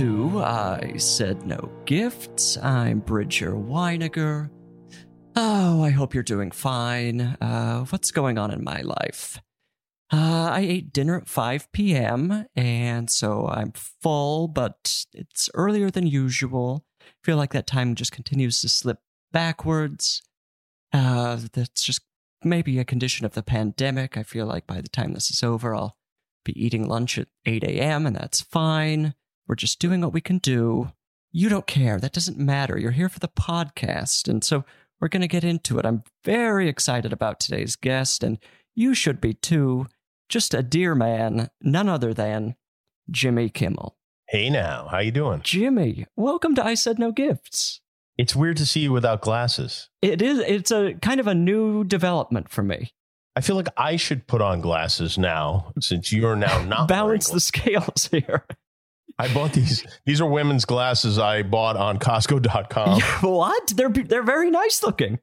to I Said No Gifts. I'm Bridger Winegar. Oh, I hope you're doing fine. Uh, what's going on in my life? Uh, I ate dinner at 5 p.m., and so I'm full, but it's earlier than usual. I feel like that time just continues to slip backwards. Uh, that's just maybe a condition of the pandemic. I feel like by the time this is over, I'll be eating lunch at 8 a.m., and that's fine. We're just doing what we can do. You don't care. That doesn't matter. You're here for the podcast. And so we're going to get into it. I'm very excited about today's guest, and you should be too. Just a dear man, none other than Jimmy Kimmel. Hey now, how you doing? Jimmy, welcome to I Said No Gifts. It's weird to see you without glasses. It is it's a kind of a new development for me. I feel like I should put on glasses now since you're now not Balance the scales here. I bought these. These are women's glasses I bought on Costco.com. what? They're they're very nice looking.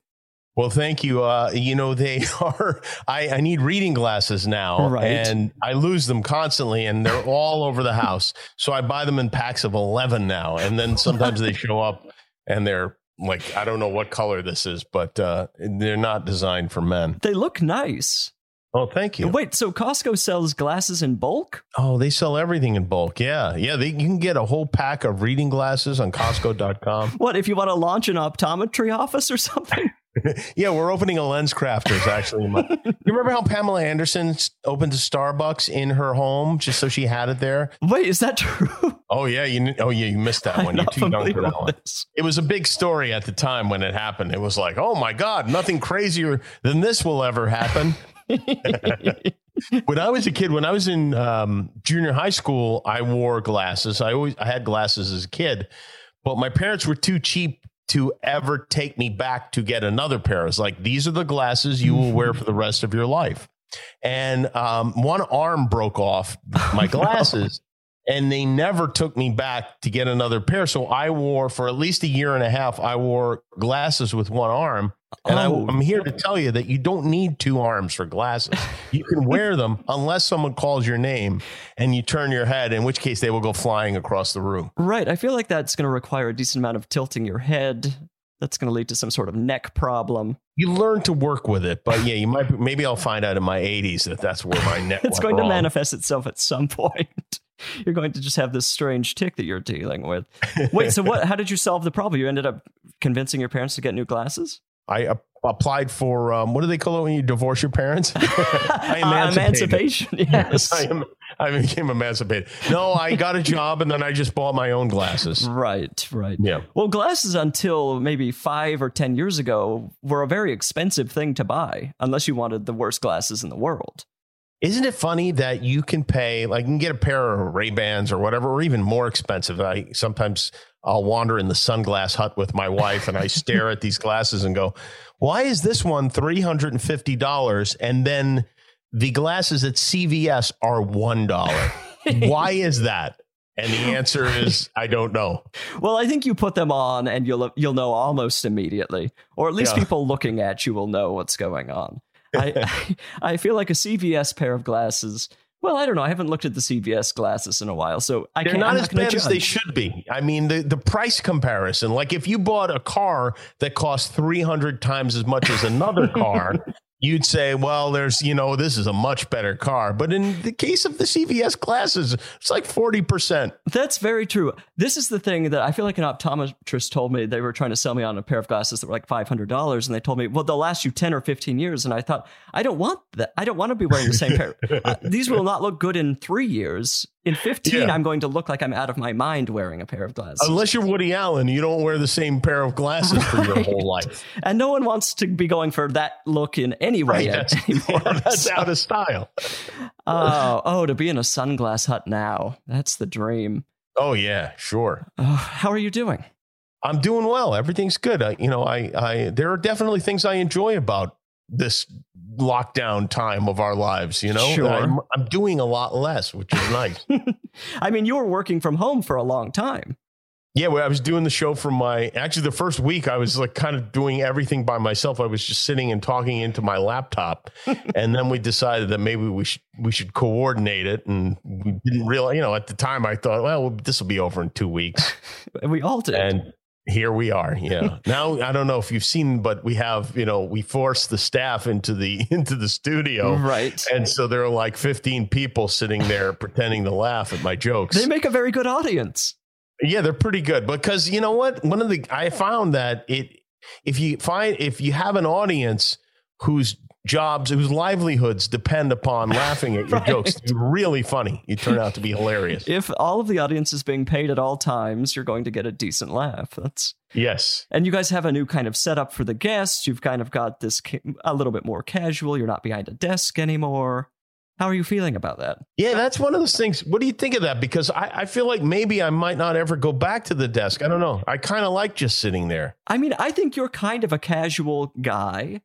Well, thank you. Uh, you know, they are. I, I need reading glasses now, Right. and I lose them constantly, and they're all over the house. So I buy them in packs of eleven now, and then sometimes they show up, and they're like I don't know what color this is, but uh, they're not designed for men. They look nice. Oh, thank you. Wait, so Costco sells glasses in bulk? Oh, they sell everything in bulk. Yeah. Yeah. They, you can get a whole pack of reading glasses on Costco.com. What if you want to launch an optometry office or something? yeah. We're opening a LensCrafters actually. you remember how Pamela Anderson opened a Starbucks in her home just so she had it there? Wait, is that true? Oh, yeah. You, oh, yeah. You missed that I'm one. You're too young for that one. this. It was a big story at the time when it happened. It was like, oh my God, nothing crazier than this will ever happen. when I was a kid, when I was in um, junior high school, I wore glasses. I always I had glasses as a kid, but my parents were too cheap to ever take me back to get another pair. It's like these are the glasses you will wear for the rest of your life. And um, one arm broke off my glasses. And they never took me back to get another pair. So I wore for at least a year and a half, I wore glasses with one arm. And Oh. I, I'm here to tell you that you don't need two arms for glasses. You can wear them unless someone calls your name and you turn your head, in which case they will go flying across the room. Right. I feel like that's going to require a decent amount of tilting your head. That's going to lead to some sort of neck problem. You learn to work with it, but yeah, you might. Maybe I'll find out in my 80s that that's where my neck. It's going to manifest itself at some point. You're going to just have this strange tick that you're dealing with. Wait, so what? How did you solve the problem? You ended up convincing your parents to get new glasses? I uh, applied for um, what do they call it when you divorce your parents? I Uh, emancipated. emancipation. Yes. I, am, I became emancipated. No, I got a job and then I just bought my own glasses. Right, right. Yeah. Well, glasses until maybe five or 10 years ago were a very expensive thing to buy, unless you wanted the worst glasses in the world. Isn't it funny that you can pay, like, you can get a pair of Ray Bans or whatever, or even more expensive? I sometimes I'll wander in the sunglass hut with my wife and I stare at these glasses and go, why is this one $350 and then the glasses at CVS are $1? why is that? And the answer is I don't know. Well, I think you put them on and you'll you'll know almost immediately, or at least Yeah. people looking at you will know what's going on. I, I I feel like a CVS pair of glasses. Well, I don't know. I haven't looked at the CVS glasses in a while, so I They're can't. not I'm as gonna bad as they should be. I mean, the, the price comparison, like if you bought a car that cost 300 times as much as another car, you'd say, well, there's, you know, this is a much better car. But in the case of the CVS glasses, it's like 40%. That's very true. This is the thing that I feel like an optometrist told me they were trying to sell me on a pair of glasses that were like five hundred dollars, and they told me, "Well, they'll last you ten or fifteen years." And I thought, I don't want that. I don't want to be wearing the same pair. Uh, these will not look good in three years. In fifteen, Yeah. I'm going to look like I'm out of my mind wearing a pair of glasses. Unless you're Woody Allen, you don't wear the same pair of glasses for your whole life. and no one wants to be going for that look in any way Right, that's, anymore. yeah, that's So- out of style. oh, oh, to be in a sunglass hut now—that's the dream. Oh yeah, sure. Oh, how are you doing? I'm doing well. Everything's good. I, you know, I, I, there are definitely things I enjoy about this lockdown time of our lives. You know, Sure. I'm, I'm doing a lot less, which is nice. I mean, you were working from home for a long time. Yeah, well, I was doing the show from my. Actually, the first week I was like kind of doing everything by myself. I was just sitting and talking into my laptop, and then we decided that maybe we should we should coordinate it, and we didn't realize. You know, at the time I thought, well, this will be over in two weeks. And we all did. and here we are yeah now i don't know if you've seen but we have you know we forced the staff into the into the studio right. and so there are like 15 people sitting there pretending to laugh at my jokes They make a very good audience. Yeah they're pretty good because you know what one of the i found that it if you find if you have an audience whose jobs whose livelihoods depend upon laughing at your Right. jokes you're really funny you turn out to be hilarious If all of the audience is being paid at all times, you're going to get a decent laugh. That's yes and you guys have a new kind of setup for the guests. You've kind of got this ca- a little bit more casual. You're not behind a desk anymore. How are you feeling about that? Yeah, that's one of those things. What do you think of that? Because I, I feel like maybe I might not ever go back to the desk. I don't know. I kind of like just sitting there. I mean, I think you're kind of a casual guy.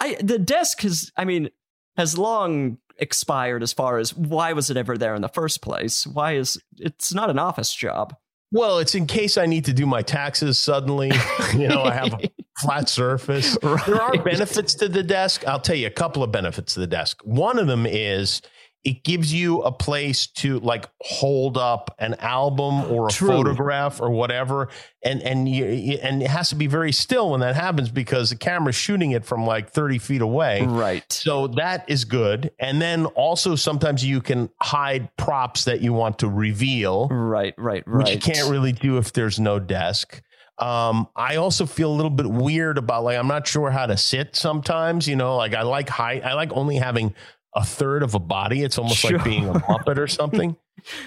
I the desk has I mean has long expired as far as why was it ever there in the first place? Why is it's not an office job? Well, it's in case I need to do my taxes suddenly. you know, I have a flat surface. There are benefits to the desk. I'll tell you a couple of benefits to the desk. One of them is it gives you a place to like hold up an album or a True. photograph or whatever and and you, and it has to be very still when that happens because the camera's shooting it from like 30 feet away Right. so that is good and then also sometimes you can hide props that you want to reveal Right, right, right. which you can't really do if there's no desk. Um, I also feel a little bit weird about like I'm not sure how to sit sometimes. You know, like I like height. I like only having a third of a body. It's almost Sure. like being a puppet or something.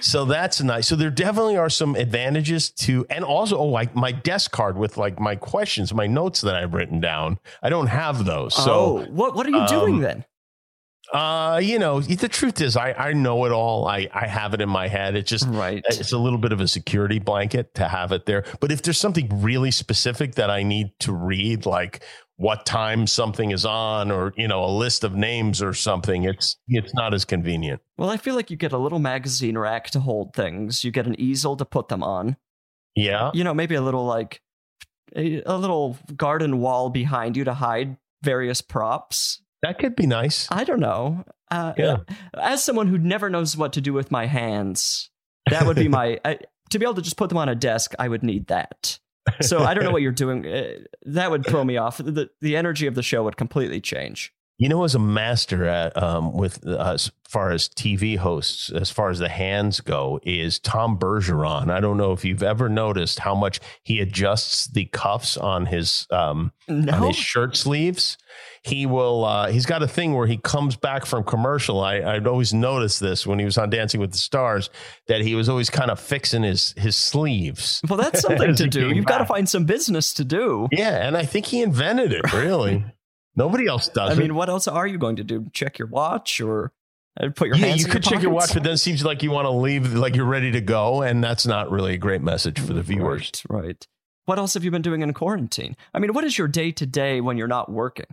so that's nice. So there definitely are some advantages to, and also oh, like my desk card with like my questions, my notes that I've written down. I don't have those. So oh, what what are you doing um, then? uh, you know, the truth is, I I know it all. I I have it in my head. It just Right. it's a little bit of a security blanket to have it there. But if there's something really specific that I need to read, like what time something is on, or you know, a list of names or something, it's it's not as convenient. Well, I feel like you get a little magazine rack to hold things. You get an easel to put them on. Yeah, You know, maybe a little like a, a little garden wall behind you to hide various props. that could be nice. I don't know. Uh, Yeah. As someone who never knows what to do with my hands, that would be my. I, to be able to just put them on a desk, I would need that. So I don't know what you're doing. Uh, that would throw me off. The, the energy of the show would completely change. You know, as a master at um, with uh, as far as TV hosts, as far as the hands go, is Tom Bergeron. I don't know if you've ever noticed how much he adjusts the cuffs on his um, on his shirt sleeves. He will. Uh, he's got a thing where he comes back from commercial. I, I'd always noticed this when he was on Dancing with the Stars that he was always kind of fixing his his sleeves. well, that's something to do. You've got to find some business to do. Yeah, and I think he invented it. Really, nobody else does. I mean, what else are you going to do? Check your watch or uh, put your yeah, hands you could check your watch, but then it seems like you want to leave, like you're ready to go, and that's not really a great message for the viewers. Right, right. What else have you been doing in quarantine? I mean, what is your day to day when you're not working?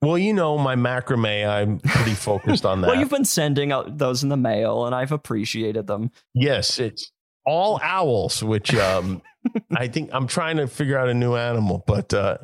Well, you know, my macrame, I'm pretty focused on that. Well, you've been sending out those in the mail, and I've appreciated them. yes, it's all owls, which um, I think I'm trying to figure out a new animal. But uh,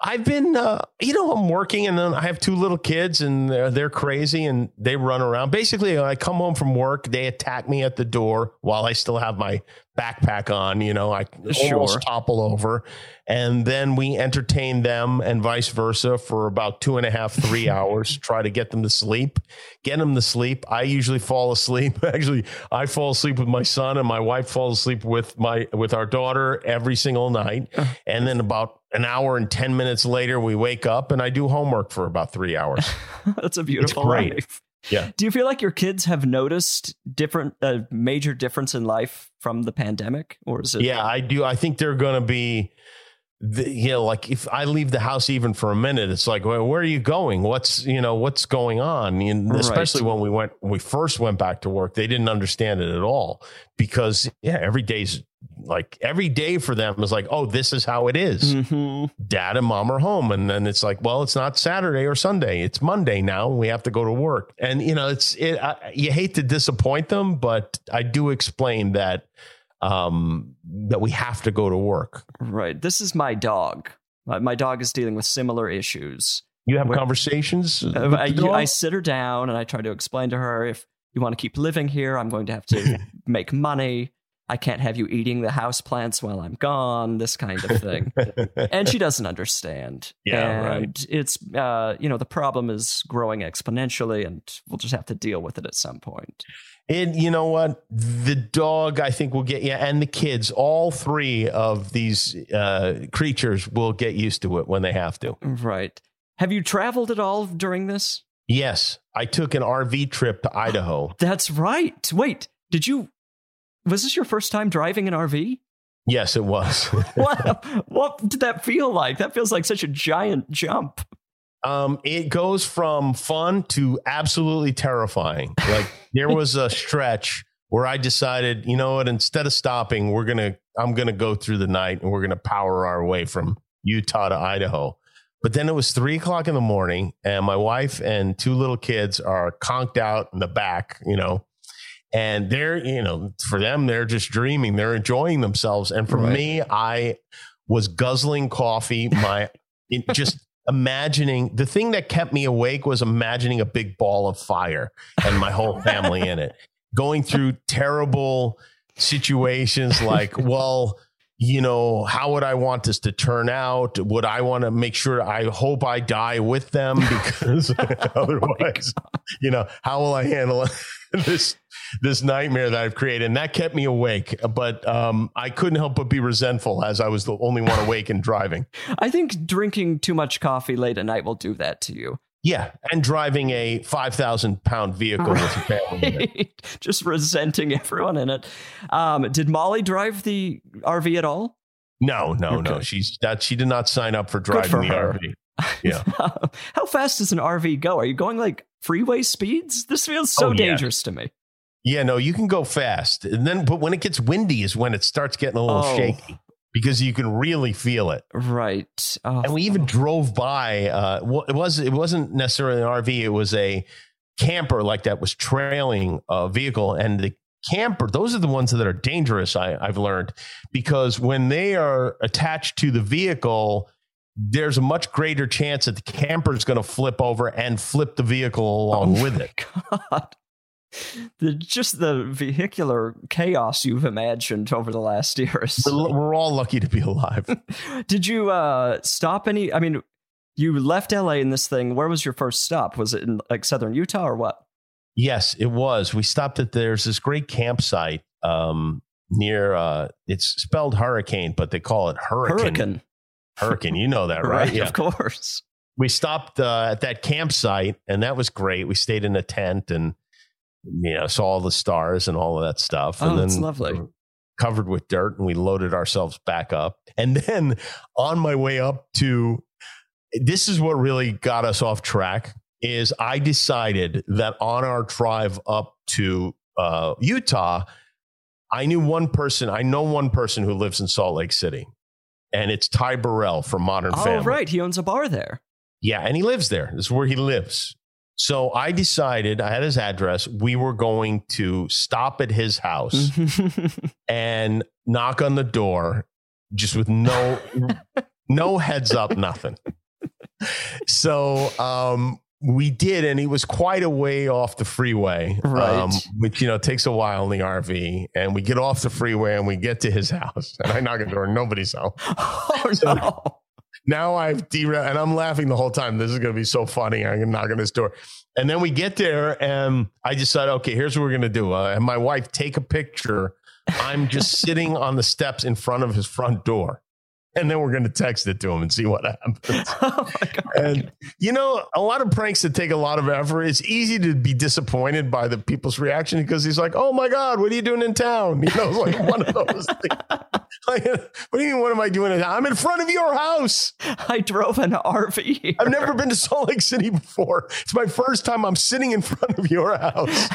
I've been, uh, you know, I'm working and then I have two little kids and they're, they're crazy and they run around. Basically, I come home from work, they attack me at the door while I still have my backpack on. You know, I Sure. almost topple over. And then we entertain them and vice versa for about two and a half, three hours, try to get them to sleep, get them to sleep. I usually fall asleep. Actually, I fall asleep with my son and my wife falls asleep with my, with our daughter every single night. And then about an hour and 10 minutes later, we wake up and I do homework for about three hours. That's a beautiful great. life. Yeah. Do you feel like your kids have noticed different, a major difference in life from the pandemic, or is it? Yeah, I do. I think they're going to be, the, you know, like if I leave the house even for a minute, it's like, well, where are you going? What's, you know, what's going on? And Right. especially when we went, when we first went back to work, they didn't understand it at all because, yeah, every day's like every day for them is like, oh, this is how it is. Mhm. Dad and mom are home. And then it's like, well, it's not Saturday or Sunday. It's Monday now. We have to go to work. And, you know, it's, it, I, you hate to disappoint them, but I do explain that, um, that we have to go to work. Right. This is my dog. My, my dog is dealing with similar issues. You have Where- conversations. Uh, I? I sit her down and I try to explain to her if you want to keep living here, I'm going to have to make money. I can't have you eating the house plants while I'm gone, this kind of thing. and she doesn't understand. Yeah, and right. it's uh, you know, the problem is growing exponentially and we'll just have to deal with it at some point. And you know what? The dog, I think, will get you, and the kids, all three of these uh, creatures will get used to it when they have to. Right. Have you traveled at all during this? Yes, I took an RV trip to Idaho. That's right. Wait, did you was this your first time driving an RV? Yes, it was. what what did that feel like? That feels like such a giant jump. Um, it goes from fun to absolutely terrifying. Like there was a stretch where I decided, you know what, instead of stopping, we're gonna I'm gonna go through the night and we're gonna power our way from Utah to Idaho. But then it was three o'clock in the morning, and my wife and two little kids are conked out in the back, you know. And they're, you know, for them, they're just dreaming. They're enjoying themselves. And for Right. me, I was guzzling coffee. My it just imagining the thing that kept me awake was imagining a big ball of fire and my whole family in it going through terrible situations like well you know how would i want this to turn out? Would i want to make sure i hope i die with them because otherwise you know how will i handle this this nightmare that i've created? And that kept me awake but um i couldn't help but be resentful as i was the only one awake and driving. I think drinking too much coffee late at night will do that to you. Yeah, and driving a five thousand pound vehicle with a family. in it. Just resenting everyone in it. Um, did Molly drive the RV at all? No, no, no. She's that she did not sign up for driving for the her. RV. Yeah. How fast does an RV go? Are you going like freeway speeds? This feels so Oh, yeah. dangerous to me. Yeah, no, you can go fast, and then but when it gets windy is when it starts getting a little Oh. shaky because you can really feel it. Right. Oh, And we even drove by. Uh, it was it wasn't necessarily an RV; it was a camper like that was trailing a vehicle, and the camper those are the ones that are dangerous. I, I've learned because when they are attached to the vehicle. There's a much greater chance that the camper is going to flip over and flip the vehicle along Oh with it. God. The, just the vehicular chaos you've imagined over the last year. Is We're, we're all lucky to be alive. Did you uh, stop any? I mean, you left LA in this thing. Where was your first stop? Was it in like southern Utah or what? Yes, it was. We stopped at there's this great campsite um, near. Uh, it's spelled hurricane, but they call it hurricane. Hurricane. Hurricane, you know that, right? Yeah. Of course. We stopped uh, at that campsite, and that was great. We stayed in a tent and you know saw all the stars and all of that stuff. Oh, and that's then lovely. Covered with dirt, and we loaded ourselves back up. And then on my way up to this is what really got us off track is I decided that on our drive up to uh, Utah, I knew one person. I know one person who lives in Salt Lake City, and it's Ty Burrell from Modern Oh, Family. right. He owns a bar there. Yeah, and he lives there. This is where he lives. So I decided, I had his address. We were going to stop at his house and knock on the door just with no no heads up, nothing. So um we did, and he was quite a way off the freeway, um, which you know takes a while in the RV. And we get off the freeway and we get to his house, and I knock on the door, nobody's home. oh no. Now I've derailed, and I'm laughing the whole time. This is going to be so funny. I'm going to knock on this door, and then we get there, and I decide, okay, here's what we're going to do. Uh, and my wife take a picture. I'm just sitting on the steps in front of his front door, and then we're going to text it to him and see what happens. Oh. And you know, a lot of pranks that take a lot of effort. It's easy to be disappointed by the people's reaction because he's like, "Oh my god, what are you doing in town?" You know, like one of those things. Like, what do you mean? What am I doing? in town? I'm in front of your house. I drove an RV. here. I've never been to Salt Lake City before. It's my first time. I'm sitting in front of your house.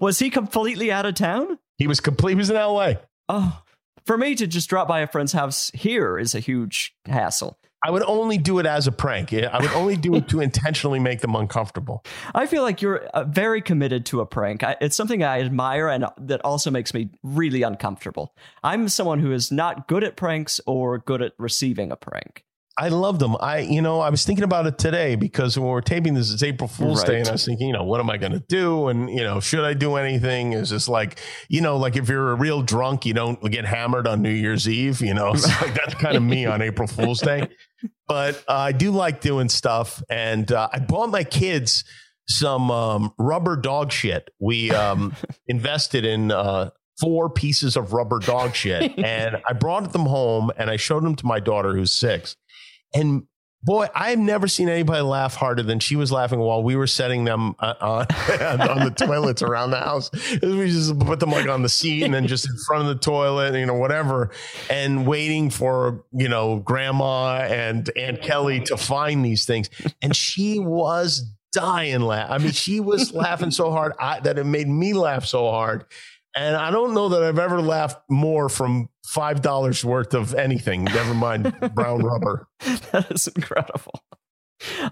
Was he completely out of town? He was complete. He was in L.A. Oh, for me to just drop by a friend's house here is a huge hassle. I would only do it as a prank. I would only do it to intentionally make them uncomfortable. I feel like you're uh, very committed to a prank. It's something I admire and that also makes me really uncomfortable. I'm someone who is not good at pranks or good at receiving a prank. I love them. I, you know, I was thinking about it today because when we're taping this, it's April Fool's Day, and I was thinking, you know, what am I going to do? And you know, should I do anything? Is this like, you know, like if you're a real drunk, you don't get hammered on New Year's Eve. You know, It's like that's kind of me on April Fool's Day. But uh, I do like doing stuff, and uh, I bought my kids some um, rubber dog shit. We um, invested in. Uh, Four pieces of rubber dog shit, and I brought them home and I showed them to my daughter who's six. And boy, I've never seen anybody laugh harder than she was laughing while we were setting them uh, on, on the toilets around the house. We just put them like on the seat and then just in front of the toilet, you know, whatever, and waiting for, you know, grandma and Aunt Kelly to find these things. And she was dying laugh. I mean, she was laughing so hard I, that it made me laugh so hard. And I don't know that I've ever laughed more from five dollars worth of anything. Never mind brown rubber. that is incredible.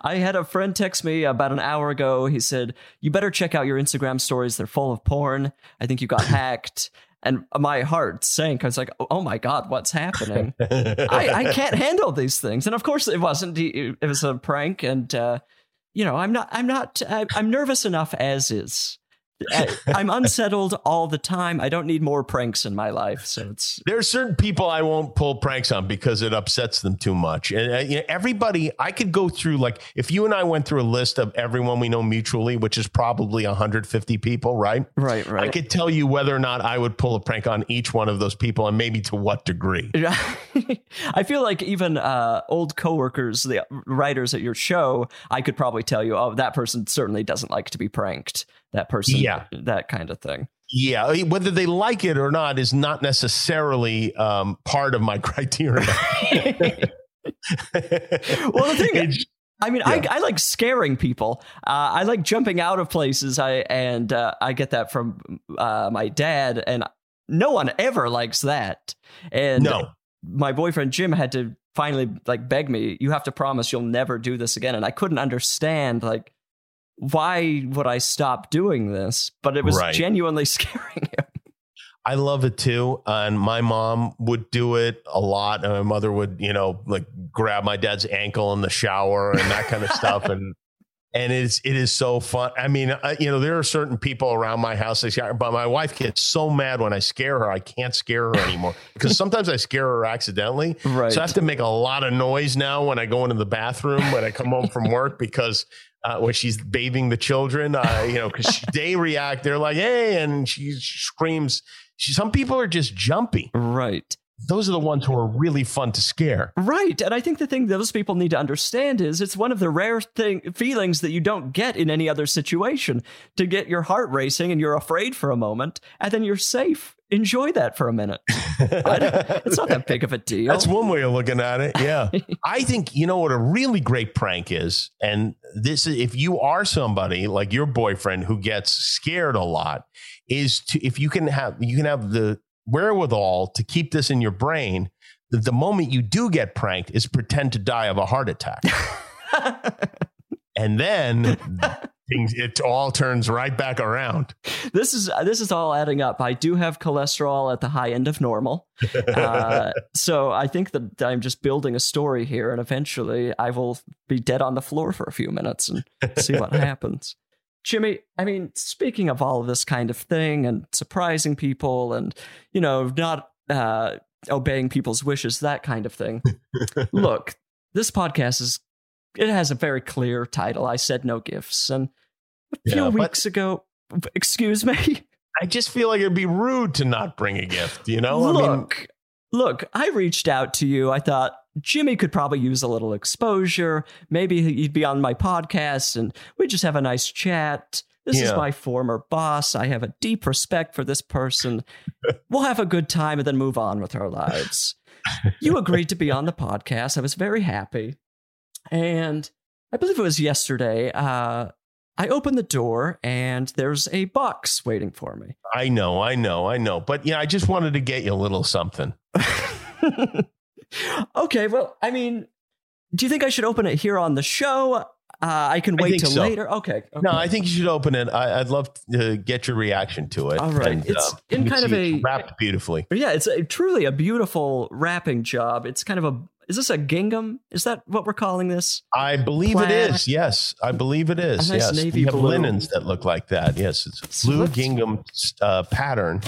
I had a friend text me about an hour ago. He said, You better check out your Instagram stories. They're full of porn. I think you got hacked. And my heart sank. I was like, Oh my God, what's happening? I, I can't handle these things. And of course, it wasn't. It was a prank. And, uh, you know, I'm not, I'm not, I'm nervous enough as is. I'm unsettled all the time. I don't need more pranks in my life. So it's, There are certain people I won't pull pranks on because it upsets them too much. And uh, you know, everybody, I could go through like if you and I went through a list of everyone we know mutually, which is probably 150 people, right? right, right. I could tell you whether or not I would pull a prank on each one of those people and maybe to what degree. I feel like even uh, old coworkers, the writers at your show, I could probably tell you, oh, that person certainly doesn't like to be pranked. That person, Yeah. That kind of thing. Yeah, whether they like it or not is not necessarily um, part of my criteria. Well, the thing is, I mean, I, I like scaring people. Uh, I like jumping out of places. I and uh, I get that from uh, my dad, and no one ever likes that. And no, my boyfriend Jim had to finally like beg me, "You have to promise you'll never do this again." And I couldn't understand like why would I stop doing this? But it was Right. genuinely scaring him. I love it too. And my mom would do it a lot. And my mother would, you know, like grab my dad's ankle in the shower and that kind of stuff. And and it's it is so fun. I mean, I, you know, there are certain people around my house that scare, but my wife gets so mad when I scare her. I can't scare her anymore because sometimes I scare her accidentally. Right. So I have to make a lot of noise now when I go into the bathroom when I come home from work because uh, when she's bathing the children, uh, you know, because they react, they're like, "Hey!" and she screams. She, some people are just jumpy. right. Those are the ones who are really fun to scare. Right. And I think the thing those people need to understand is it's one of the rare thing feelings that you don't get in any other situation. To get your heart racing and you're afraid for a moment, and then you're safe. Enjoy that for a minute. It's not that big of a deal. That's one way of looking at it. Yeah. I think you know what a really great prank is, and this is if you are somebody like your boyfriend who gets scared a lot, is to if you can have you can have the wherewithal to keep this in your brain. that The moment you do get pranked is pretend to die of a heart attack. and then things, it all turns right back around. this is this is all adding up. I do have cholesterol at the high end of normal, uh, so I think that I'm just building a story here, and eventually I will be dead on the floor for a few minutes and see what happens. Jimmy, I mean, speaking of all of this kind of thing and surprising people, and you know, not uh, obeying people's wishes, that kind of thing. Look, this podcast is it has a very clear title. I said no gifts, and a few Yeah, weeks ago, excuse me. I just feel like it'd be rude to not bring a gift, you know? I mean, look, look, I reached out to you. I thought Jimmy could probably use a little exposure. Maybe he'd be on my podcast and we'd just have a nice chat. This is my former boss. I have a deep respect for this person. we'll have a good time and then move on with our lives. you agreed to be on the podcast. I was very happy. And I believe it was yesterday. Uh, I open the door and there's a box waiting for me. I know, I know, I know. But yeah, I just wanted to get you a little something. okay, well, I mean, do you think I should open it here on the show? Uh, I can wait till so. later. Okay. okay. No, I think you should open it. I, I'd love to get your reaction to it. All right. And, It's uh, in kind of a- wrapped beautifully. yeah, it's a, truly a beautiful wrapping job. It's kind of a. Is this a gingham? Is that what we're calling this? I believe Plaid. it is. Yes, I believe it is. Nice yes, navy we have blue. linens that look like that. Yes, it's a blue let's- gingham uh, pattern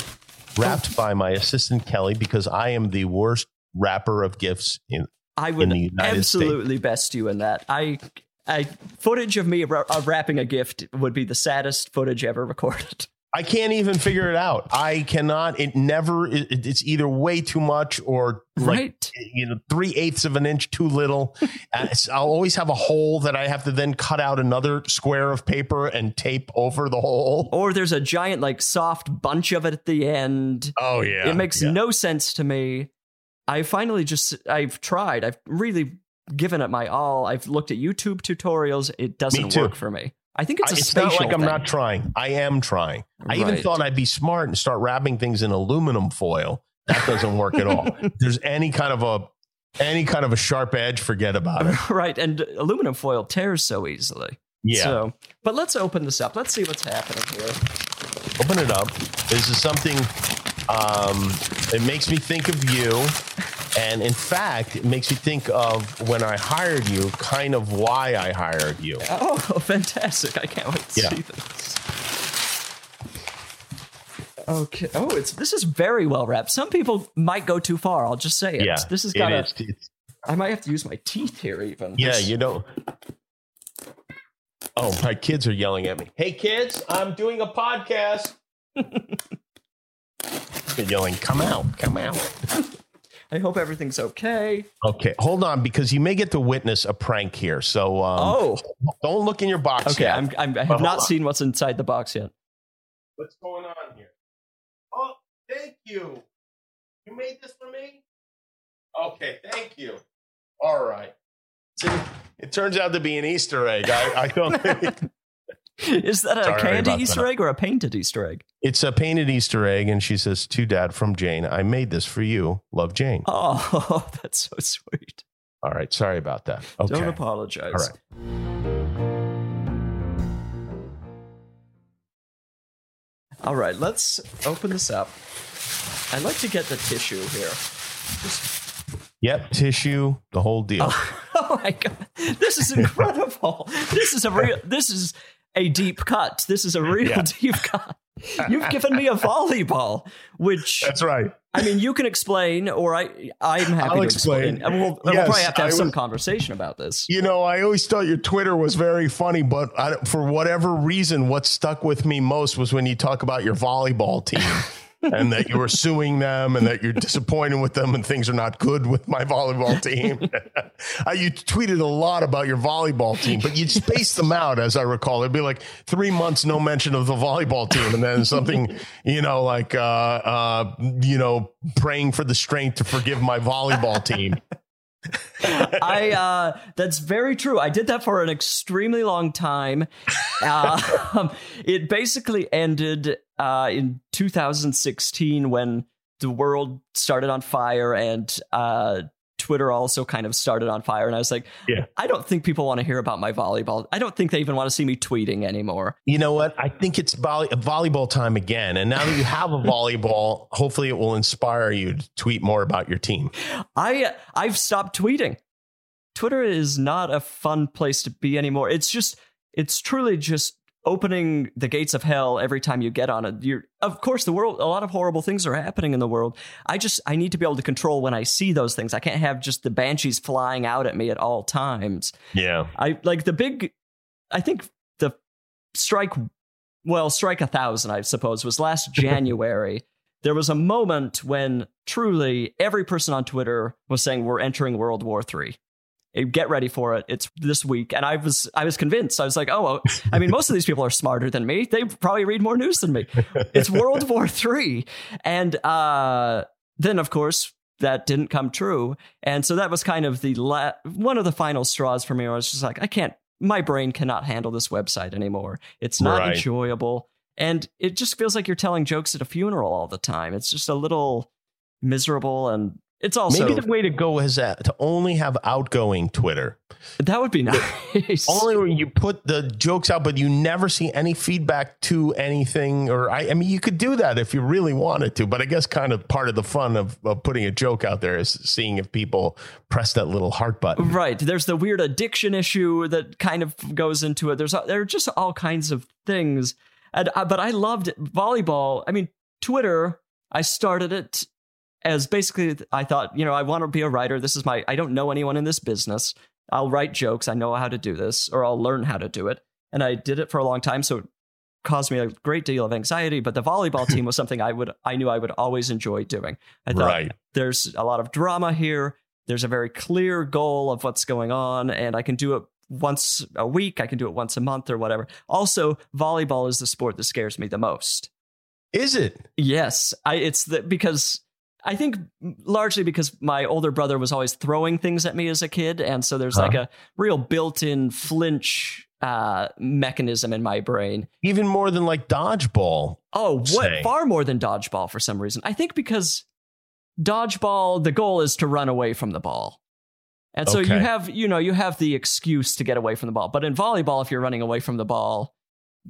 wrapped by my assistant Kelly because I am the worst wrapper of gifts in I would the United absolutely best you in that. I. I footage of me ra- of wrapping a gift would be the saddest footage ever recorded. I can't even figure it out. I cannot. It never. It, it's either way too much or like right? you know three eighths of an inch too little. I'll always have a hole that I have to then cut out another square of paper and tape over the hole. Or there's a giant like soft bunch of it at the end. Oh yeah, it makes yeah. no sense to me. I finally just I've tried. I've really given it my all. I've looked at YouTube tutorials. It doesn't work for me. I think it's I- a It's spatial not like I'm thing. not trying. I am trying. I even thought I'd be smart and start wrapping things in aluminum foil. That doesn't work at all. There's any kind of a any kind of a sharp edge. Forget about it. right, and aluminum foil tears so easily. Yeah. So, but let's open this up. Let's see what's happening here. open it up. This is something. Um, it makes me think of you, and in fact, it makes me think of when I hired you. Kind of why I hired you. Oh, fantastic! I can't wait to Yeah. see this. Okay. Oh, it's this is very well wrapped. Some people might go too far. I'll just say it. Yeah, This has it got a. is. It's- I might have to use my teeth here. Even. yeah, This- you know. Oh, my kids are yelling at me. Hey, kids, I'm doing a podcast. They're yelling, "Come out! Come out!" I hope everything's okay. Okay, hold on, because you may get to witness a prank here. So, um, oh, don't look in your box. okay. yet. I'm, I'm, I have not on. seen what's inside the box yet. What's going on here? Oh, thank you. You made this for me? Okay, thank you. All right. See, it turns out to be an Easter egg. I, I don't think Is that a Sorry candy Easter that. egg or a painted Easter egg? it's a painted Easter egg, and she says to Dad from Jane, "I made this for you. Love, Jane." Oh, that's so sweet. All right, sorry about that. Okay, Don't apologize. All right. All right, let's open this up. I'd like to get the tissue here. Yep, tissue, the whole deal. Oh my god, this is incredible! this is a real. This is a deep cut. This is a real Yeah. deep cut. You've given me a volleyball, which That's right. I mean, you can explain, or I, I'm happy I'll to explain. explain. We'll, we'll probably have to have I some was- conversation about this. You know, I always thought your Twitter was very funny, but I, for whatever reason, what stuck with me most was when you talk about your volleyball team and that you are suing them and that you're disappointed with them and things are not good with my volleyball team. Uh, you tweeted a lot about your volleyball team, but you spaced them out, as I recall. It'd be like three months, no mention of the volleyball team, and then something, you know, like, uh, uh, you know, praying for the strength to forgive my volleyball team. I uh, that's very true. I did that for an extremely long time. Uh, it basically ended uh, in 2016 when the world started on fire and uh, Twitter also kind of started on fire. And I was like, Yeah. I don't think people want to hear about my volleyball. I don't think they even want to see me tweeting anymore. You know what? I think it's volley- volleyball time again. And now that you have a volleyball, hopefully it will inspire you to tweet more about your team. I I've stopped tweeting. Twitter is not a fun place to be anymore. It's just it's truly just opening the gates of hell every time you get on it. You're of course the world a lot of horrible things are happening in the world. I just I need to be able to control when I see those things. I can't have just the banshees flying out at me at all times. Yeah. I like the big I think the strike well, strike a thousand, I suppose, was last January. there was a moment when truly every person on Twitter was saying we're entering World War Three. Get ready for it. It's this week, and I was I was convinced. I was like, oh, well, I mean, most of these people are smarter than me. They probably read more news than me. It's World War Three, and uh, then of course that didn't come true, and so that was kind of the la- one of the final straws for me. I was just like, I can't. My brain cannot handle this website anymore. It's not Right. enjoyable, and it just feels like you're telling jokes at a funeral all the time. It's just a little miserable, and it's also Maybe the way to go is that to only have outgoing Twitter. that would be nice. Only when you put the jokes out, but you never see any feedback to anything. Or I, I mean, you could do that if you really wanted to. But I guess kind of part of the fun of, of putting a joke out there is seeing if people press that little heart button. Right. There's the weird addiction issue that kind of goes into it. There's there are just all kinds of things. And uh, but I loved volleyball. I mean, Twitter. I started it as basically I thought, you know, I want to be a writer. This is my. I don't know anyone in this business. I'll write jokes. I know how to do this, or I'll learn how to do it. And I did it for a long time, so it caused me a great deal of anxiety. But the volleyball team was something I would, I knew I would always enjoy doing. I thought Right. there's a lot of drama here. There's a very clear goal of what's going on, and I can do it once a week. I can do it once a month or whatever. Also, volleyball is the sport that scares me the most. Is it? Yes, I, it's the because I think largely because my older brother was always throwing things at me as a kid, and so there's like a real built-in flinch uh, mechanism in my brain. Even more than like dodgeball. Oh, what Say. far more than dodgeball for some reason. I think because dodgeball, the goal is to run away from the ball. And so you have, you know, you have the excuse to get away from the ball. But in volleyball, if you're running away from the ball,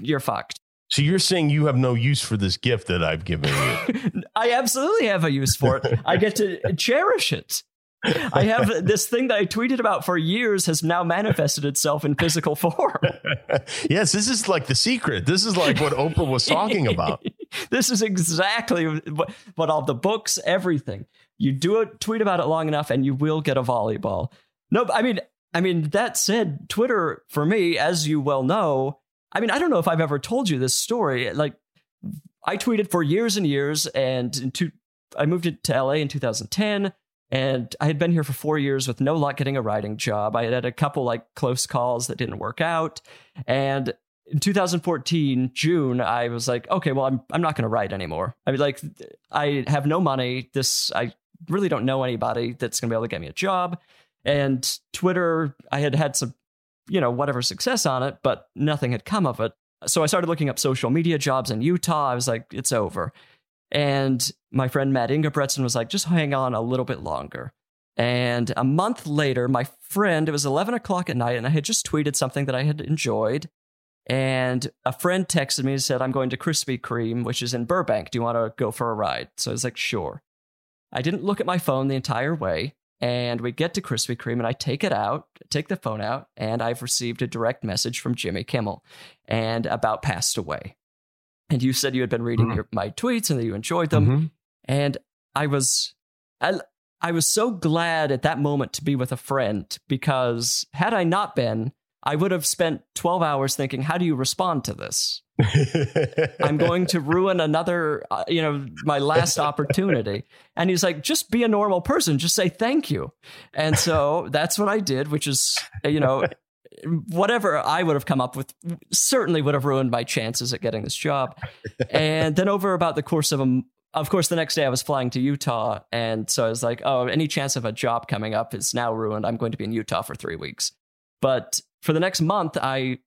you're fucked. So you're saying you have no use for this gift that I've given you. I absolutely have a use for it. I get to cherish it. I have this thing that I tweeted about for years has now manifested itself in physical form. yes, this is like the secret. This is like what Oprah was talking about. this is exactly what, what all the books, everything. You do a tweet about it long enough, and you will get a volleyball. No, I mean, I mean that said, Twitter for me, as you well know, I mean, I don't know if I've ever told you this story. Like, I tweeted for years and years, and two, I moved to LA in 2010. And I had been here for four years with no luck getting a writing job. I had had a couple like close calls that didn't work out. And in 2014 June, I was like, okay, well, I'm I'm not going to write anymore. I mean, like, I have no money. This I really don't know anybody that's going to be able to get me a job. And Twitter, I had had some, you know, whatever success on it, but nothing had come of it. So I started looking up social media jobs in Utah. I was like, it's over. And my friend Matt Ingebretson was like, just hang on a little bit longer. And a month later, my friend, it was 11 o'clock at night, and I had just tweeted something that I had enjoyed. And a friend texted me and said, I'm going to Krispy Kreme, which is in Burbank. Do you want to go for a ride? So I was like, sure. I didn't look at my phone the entire way. And we get to Krispy Kreme, and I take it out, take the phone out, and I've received a direct message from Jimmy Kimmel and about passed away. And you said you had been reading Mhm. your, my tweets and that you enjoyed them. Mhm. And I was, I, I was so glad at that moment to be with a friend because had I not been, I would have spent 12 hours thinking, how do you respond to this? I'm going to ruin another, uh, you know, my last opportunity. And he's like, just be a normal person, just say thank you. And so that's what I did, which is, you know, whatever I would have come up with certainly would have ruined my chances at getting this job. And then over about the course of a of course, the next day I was flying to Utah, and so I was like, "Oh, any chance of a job coming up is now ruined. I'm going to be in Utah for three weeks." But for the next month, I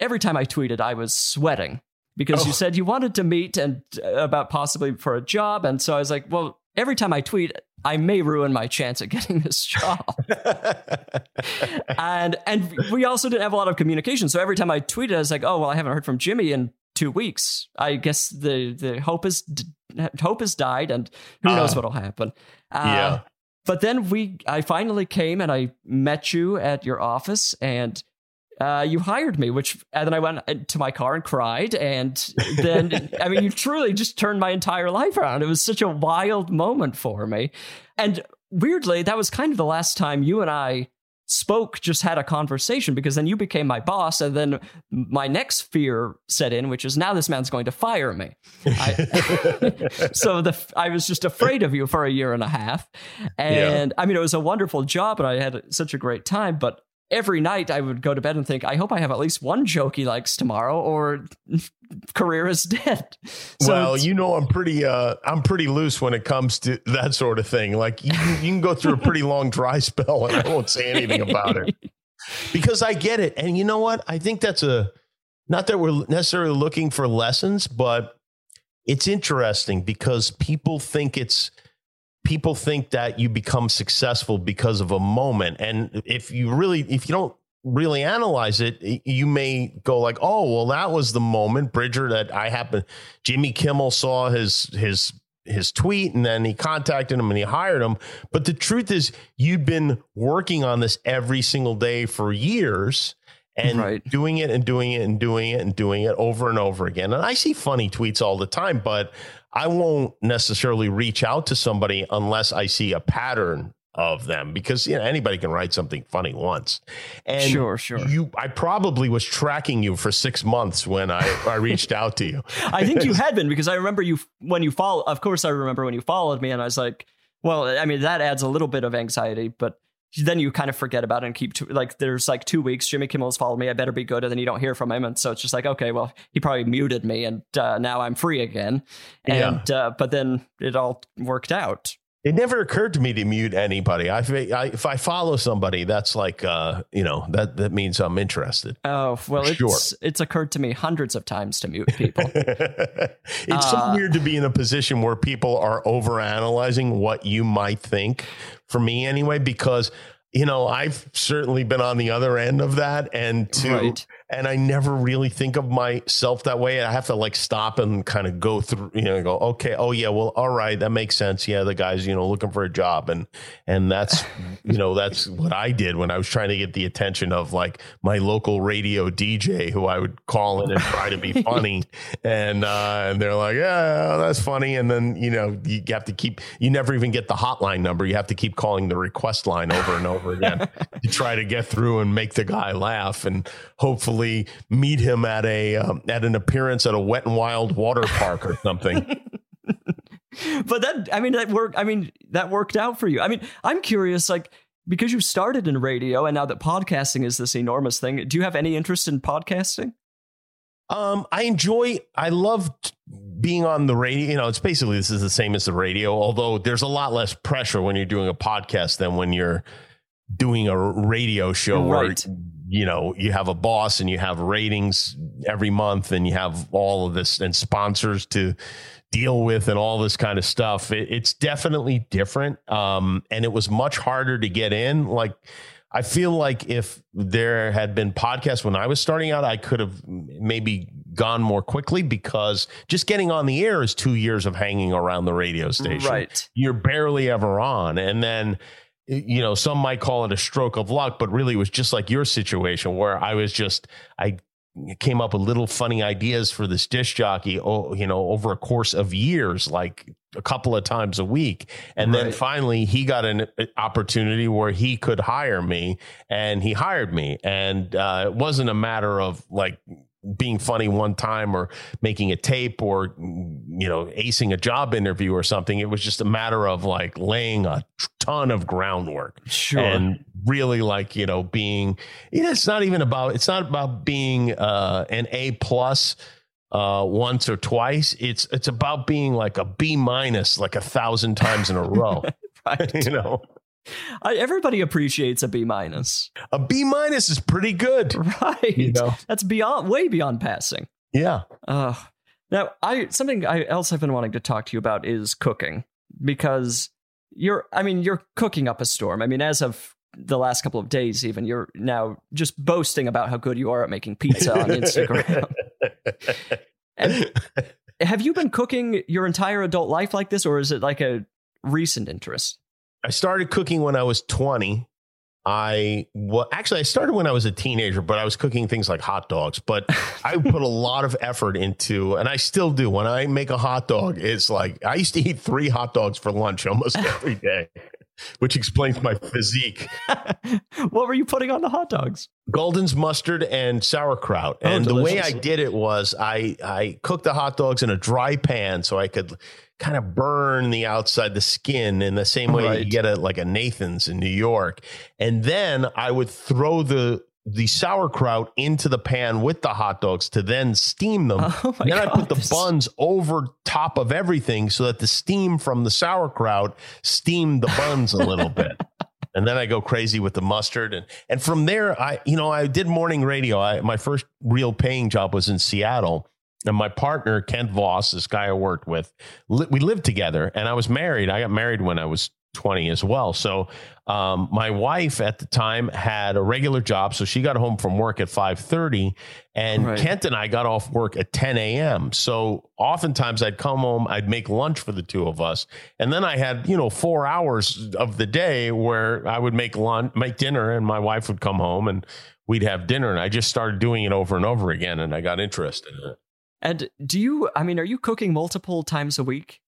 every time I tweeted, I was sweating because you Oh. said you wanted to meet and uh, about possibly for a job, and so I was like, "Well, every time I tweet, I may ruin my chance at getting this job. and and we also didn't have a lot of communication. So every time I tweeted, I was like, oh well, I haven't heard from Jimmy in two weeks. I guess the the hope is hope has died, and who knows Uh, what'll happen. Uh, yeah. But then we, I finally came and I met you at your office, and uh, you hired me. Which and then I went to my car and cried, and then I mean, you truly just turned my entire life around. It was such a wild moment for me, and weirdly, that was kind of the last time you and I spoke just had a conversation because then you became my boss and then my next fear set in which is now this man's going to fire me I, so the i was just afraid of you for a year and a half and i mean it was a wonderful job and i had such a great time but every night i would go to bed and think i hope i have at least one joke he likes tomorrow or career is dead so well, you know, I'm pretty, uh, I'm pretty loose when it comes to that sort of thing. Like you, you can go through a pretty long dry spell, and I won't say anything about it because I get it. And you know what? I think that's a, not that we're necessarily looking for lessons, but it's interesting because people think it's, people think that you become successful because of a moment, and if you really, if you don't really analyze it, you may go like, "Oh, well, that was the moment, Bridger, that I happened." Jimmy Kimmel saw his his his tweet, and then he contacted him and he hired him. But the truth is, you'd been working on this every single day for years. And Right. doing it and doing it and doing it and doing it over and over again. And I see funny tweets all the time, but I won't necessarily reach out to somebody unless I see a pattern of them because you know anybody can write something funny once. And Sure, sure. You I probably was tracking you for 6 months when I I reached out to you. I think you had been because I remember you when you follow. Of course, I remember when you followed me, and I was like, "Well, I mean, that adds a little bit of anxiety." But then you kind of forget about it and keep to, like there's like two weeks. Jimmy Kimmel's followed me. I better be good, and then you don't hear from him, and so it's just like, okay, well, he probably muted me, and uh, now I'm free again. And uh, but then it all worked out. It never occurred to me to mute anybody. I, I if I follow somebody, that's like uh, you know, that that means I'm interested. Oh well, it's Sure. it's occurred to me hundreds of times to mute people. it's so Uh, weird to be in a position where people are over analyzing what you might think for me anyway because you know i've certainly been on the other end of that and to Right. And i never really think of myself that way. I have to like stop and kind of go through you know go okay oh yeah well all right that makes sense. Yeah the guy's you know looking for a job. And and that's you know that's what i did when i was trying to get the attention of like my local radio dj who i would call in and try to be funny. And uh and they're like yeah that's funny. And then you know you have to keep you never even get the hotline number. You have to keep calling the request line over and over again to try to get through and make the guy laugh. And hopefully meet him at a um, at an appearance at a wet and wild water park or something but that I mean that worked. I mean that worked out for you. I mean, I'm curious, like because you started in radio and now that podcasting is this enormous thing. Do you have any interest in podcasting? Um, I enjoy. I love being on the radio. You know, it's basically this is the same as the radio, although there's a lot less pressure when you're doing a podcast than when you're doing a radio show Right. where you know you have a boss and you have ratings every month and you have all of this and sponsors to deal with and all this kind of stuff. It, it's definitely different. Um, and it was much harder to get in. Like, I feel like if there had been podcasts when I was starting out, I could have maybe gone more quickly because just getting on the air is two years of hanging around the radio station. Right. You're barely ever on. And then, you know, some might call it a stroke of luck, but really it was just like your situation where I was just, I came up with little funny ideas for this disc jockey, oh, you know, over a course of years, like a couple of times a week. And then finally he got an uh, opportunity where he could hire me and he hired me. And uh, it wasn't a matter of like, being funny one time or making a tape or you know acing a job interview or something. It was just a matter of like laying a ton of groundwork. Sure. and really like you know being you know, it's not even about it's not about being uh an a plus uh once or twice. It's it's about being like a b minus like a thousand times in a row. Right. you know I, everybody appreciates a B minus. a b minus is pretty good Right. you know That's beyond way beyond passing. yeah Uh, now, I something I else I've been wanting to talk to you about is cooking because you're I mean you're cooking up a storm. I mean as of the last couple of days even you're now just boasting about how good you are at making pizza on Instagram. and have you been cooking your entire adult life like this or is it like a recent interest? I started cooking when I was 20. I well, actually, I started when I was a teenager, but I was cooking things like hot dogs. But I put a lot of effort into, and I still do. When I make a hot dog, it's like I used to eat three hot dogs for lunch almost every day, which explains my physique. what were you putting on the hot dogs? Gulden's mustard and sauerkraut. Oh, and the way. I did it was I I cooked the hot dogs in a dry pan so I could kind of burn the outside the skin in the same way Right. you get it like a Nathan's in New York. And then I would throw the the sauerkraut into the pan with the hot dogs to then steam them. Oh then I put the buns over top of everything so that the steam from the sauerkraut steamed the buns a little bit. And then I go crazy with the mustard, and and from there, I you know I did morning radio. I my first real paying job was in Seattle, and my partner Kent Voss, this guy I worked with, li- we lived together, and I was married. I got married when I was twenty as well. So um, my wife at the time had a regular job, so she got home from work at five thirty, and Right. Kent and I got off work at ten a.m. So oftentimes I'd come home, I'd make lunch for the two of us, and then I had you know four hours of the day where I would make lunch, make dinner, and my wife would come home and we'd have dinner. And I just started doing it over and over again, and I got interested in it. And do you I mean are you cooking multiple times a week?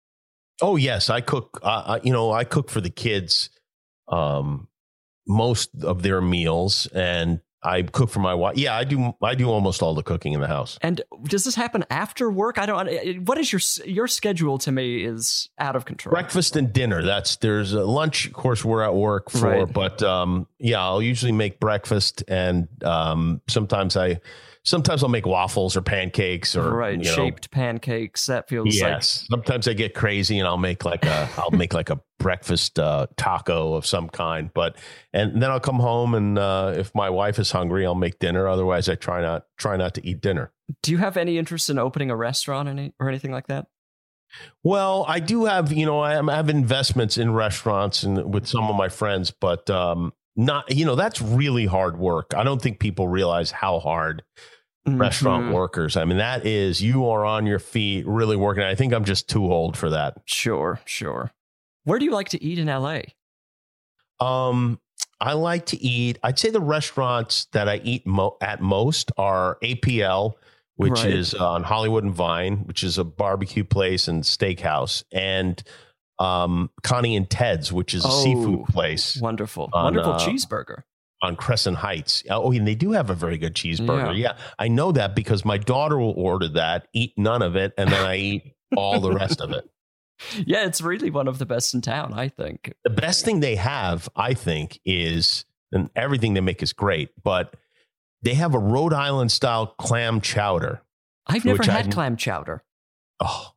Oh yes, I cook. Uh, I- you know, I cook for the kids um, most of their meals, and I cook for my wife. Yeah, I do. I do almost all the cooking in the house. And does this happen after work? I don't. What is your your schedule? To me, is out of control. Breakfast and dinner. That's there's a lunch. Of course, we're at work for, Right. but um, yeah, I'll usually make breakfast, and um, sometimes I, sometimes I'll make waffles or pancakes or right, you know, shaped pancakes. That feels Yes. Sometimes I get crazy and I'll make like a I'll make like a breakfast uh, taco of some kind. But and then I'll come home and uh, if my wife is hungry, I'll make dinner. Otherwise, I try not try not to eat dinner. Do you have any interest in opening a restaurant or, any, or anything like that? Well, I do have you know I I have investments in restaurants and with some of my friends, but um, not you know that's really hard work. I don't think people realize how hard restaurant Mhm. workers. I mean, that is you are on your feet, really working. I think I'm just too old for that. Sure, sure. Where do you like to eat in LA? Um, I like to eat. I'd say the restaurants that I eat mo- at most are APL, which Right. is on Hollywood and Vine, which is a barbecue place and steakhouse, and um, Connie and Ted's, which is a Oh, seafood place Wonderful, On, wonderful uh, cheeseburger. on Crescent Heights. Oh, and they do have a very good cheeseburger. Yeah. I know that because my daughter will order that, eat none of it, and then I eat all the rest of it. Yeah, it's really one of the best in town. I think. the best thing they have, I think, is and everything they make is great, but they have a Rhode Island style clam chowder. I've never had clam chowder. Oh,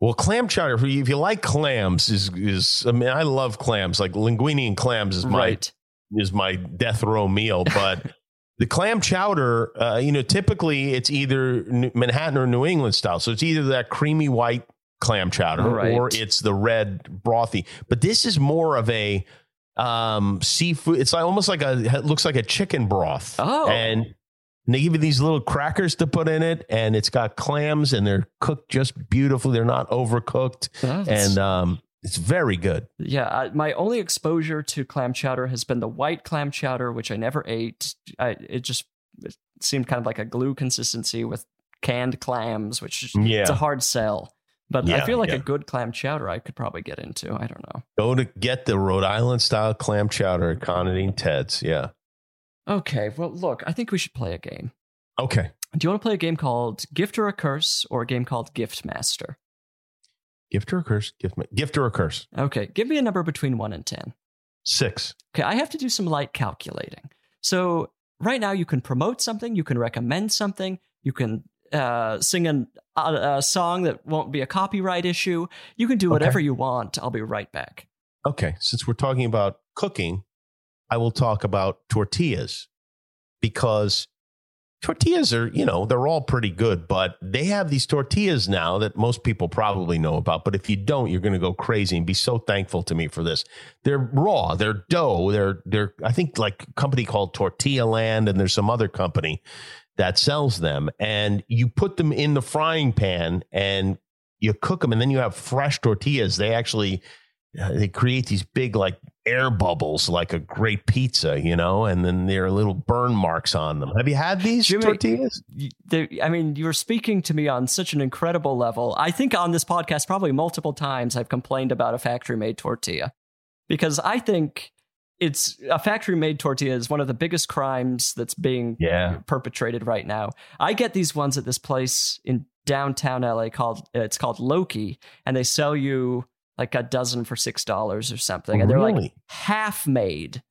well, clam chowder. If you, like clams, is is I mean, I love clams. Like linguine and clams is my Right. is my death row meal, but. The clam chowder, uh, you know, typically it's either Manhattan or New England style. So it's either that creamy white clam chowder Right. or it's the red brothy. But this is more of a um, seafood. It's like almost like a it looks like a chicken broth. Oh. and they give you these little crackers to put in it, and it's got clams, and they're cooked just beautifully. They're not overcooked, that's- and um, it's very good. Yeah, I, my only exposure to clam chowder has been the white clam chowder, which I never ate. I, it just it seemed kind of like a glue consistency with canned clams, which Yeah. it's a hard sell. But I feel like yeah. a good clam chowder I could probably get into. I don't know. Go to get the Rhode Island style clam chowder at and Ted's. Yeah. Okay, well, look, I think we should play a game. Okay. Do you want to play a game called Gift or a Curse or a game called Gift Master? Gift or a curse? Gift, gift or a curse? Okay, give me a number between 1 and 10. Six. Okay, I have to do some light calculating. So right now, you can promote something, you can recommend something, you can uh, sing an, a, a song that won't be a copyright issue. You can do whatever you want. I'll be right back. Okay. Since we're talking about cooking, I will talk about tortillas because tortillas are, you know, they're all pretty good, but they have these tortillas now that most people probably know about. But if you don't, you're going to go crazy and be so thankful to me for this. They're raw, they're dough, they're they're I think like a company called Tortilla Land, and there's some other company that sells them, and you put them in the frying pan and you cook them, and then you have fresh tortillas. They actually they create these big like air bubbles like a great pizza, you know, and then there are little burn marks on them. Have you had these Jimmy, tortillas? I mean, you're speaking to me on such an incredible level. I think on this podcast, probably multiple times, I've complained about a factory made tortilla because I think it's a factory made tortilla is one of the biggest crimes that's being Yeah. perpetrated right now. I get these ones at this place in downtown LA called it's called Loqui, and they sell you like a dozen for six dollars or something, and they're like half made,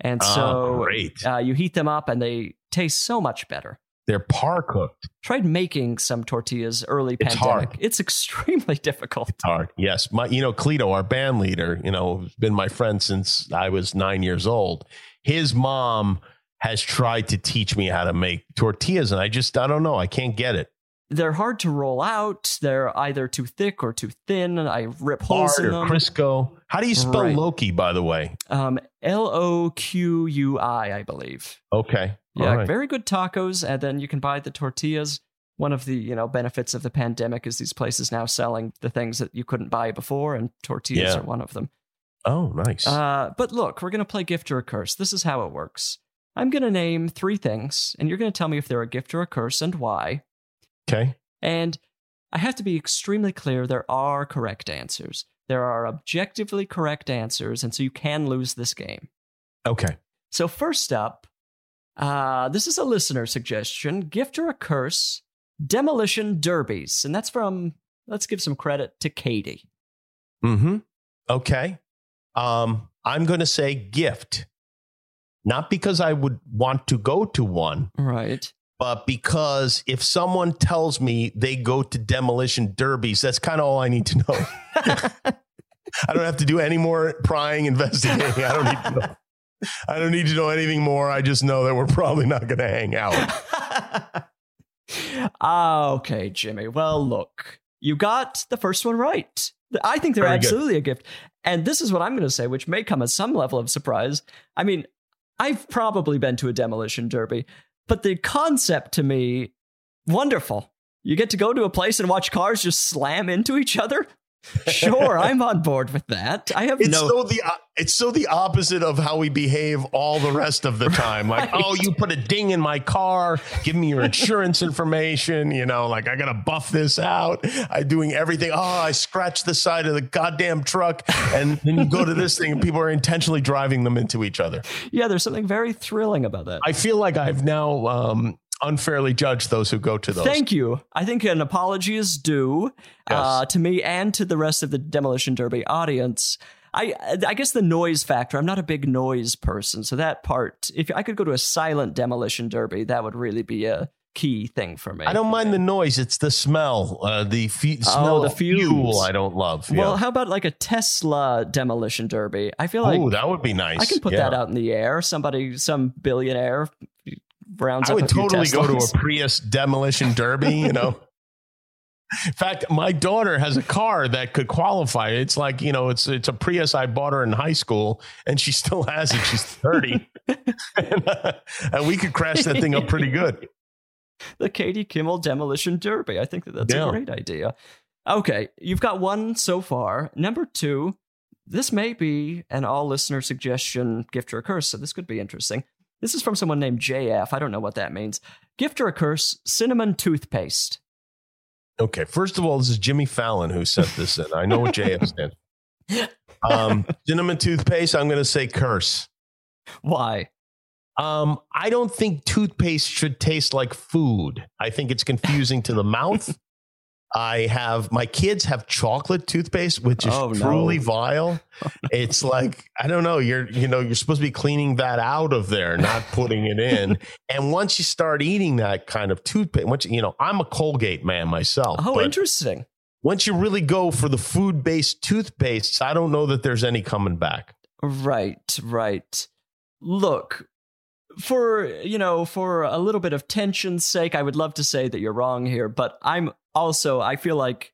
and Oh, so great. uh, you heat them up and they taste so much better. They're par cooked. Tried making some tortillas early It's pandemic. hard. It's extremely difficult. It's Hard. Yes. My, you know, Cleto, our band leader, you know, been my friend since I was nine years old. His mom has tried to teach me how to make tortillas, and I just, I don't know. I can't get it. They're hard to roll out. They're either too thick or too thin. I rip holes Hard in or them. Crisco. How do you spell Right. Loqui, by the way? Um, L O Q U I, I believe. Okay. Yeah, right. very good tacos, and then you can buy the tortillas. One of the you know benefits of the pandemic is these places now selling the things that you couldn't buy before, and tortillas Yeah. are one of them. Oh, nice. Uh, but look, we're gonna play gift or a curse. This is how it works. I'm gonna name three things, and you're gonna tell me if they're a gift or a curse and why. Okay. And I have to be extremely clear: there are correct answers. There are objectively correct answers, and so you can lose this game. Okay. So first up, uh, this is a listener suggestion: gift or a curse, demolition derbies, and that's from. Let's give some credit to Katie. Mm-hmm. Okay. Um, I'm going to say gift, not because I would want to go to one, Right. But because if someone tells me they go to demolition derbies, that's kind of all I need to know. I don't have to do any more prying, investigating. I don't need to know. I don't need to know anything more. I just know that we're probably not going to hang out. Ah, okay, Jimmy. Well, look, you got the first one right. I think they're Very good. absolutely a gift. And this is what I'm going to say, which may come as some level of surprise. I mean, I've probably been to a demolition derby, but the concept to me, wonderful. You get to go to a place and watch cars just slam into each other. Sure, I'm on board with that. I have It's no. so the it's so the opposite of how we behave all the rest of the time. Like, Right. oh, you put a ding in my car, give me your insurance information. You know, like I gotta buff this out. I'm doing everything. Oh, I scratched the side of the goddamn truck, and then you go to this thing, and people are intentionally driving them into each other. yeah, there's something very thrilling about that. I feel like I've now um, unfairly judge those who go to those. Thank you. I think an apology is due uh, to me and to the rest of the Demolition Derby audience. I I guess the noise factor. I'm not a big noise person, so that part. If I could go to a silent Demolition Derby, that would really be a key thing for me. I don't mind the noise. It's the smell, uh, the fu- smell Oh, the of fuel. I don't love. Well, yeah. how about like a Tesla Demolition Derby? I feel like oh, that would be nice. I can put Yeah. that out in the air. Somebody, some billionaire, rounds I would totally go to a Prius demolition derby, you know. In fact, my daughter has a car that could qualify. It's like, you know, it's it's a Prius I bought her in high school and she still has it. She's 30. and, uh, and we could crash that thing up pretty good. the Katie Kimmel Demolition Derby. I think that that's Yeah. a great idea. Okay, you've got one so far. Number two, this may be an all listener suggestion, gift or a curse, so this could be interesting. This is from someone named JF. I don't know what that means. Gift or a curse, cinnamon toothpaste. Okay. First of all, this is Jimmy Fallon who sent this in. I know what JF stands. for. Um, cinnamon toothpaste, I'm going to say curse. Why? Um, I don't think toothpaste should taste like food. I think it's confusing to the mouth. I have my kids have chocolate toothpaste, which is Oh, no. truly vile. It's like I don't know. You're you know you're supposed to be cleaning that out of there, not putting it in. and once you start eating that kind of toothpaste, once you know, I'm a Colgate man myself. Oh, interesting. once you really go for the food based toothpastes, I don't know that there's any coming back. Right, right. Look, for you know for a little bit of tension's sake i would love to say that you're wrong here but i'm also i feel like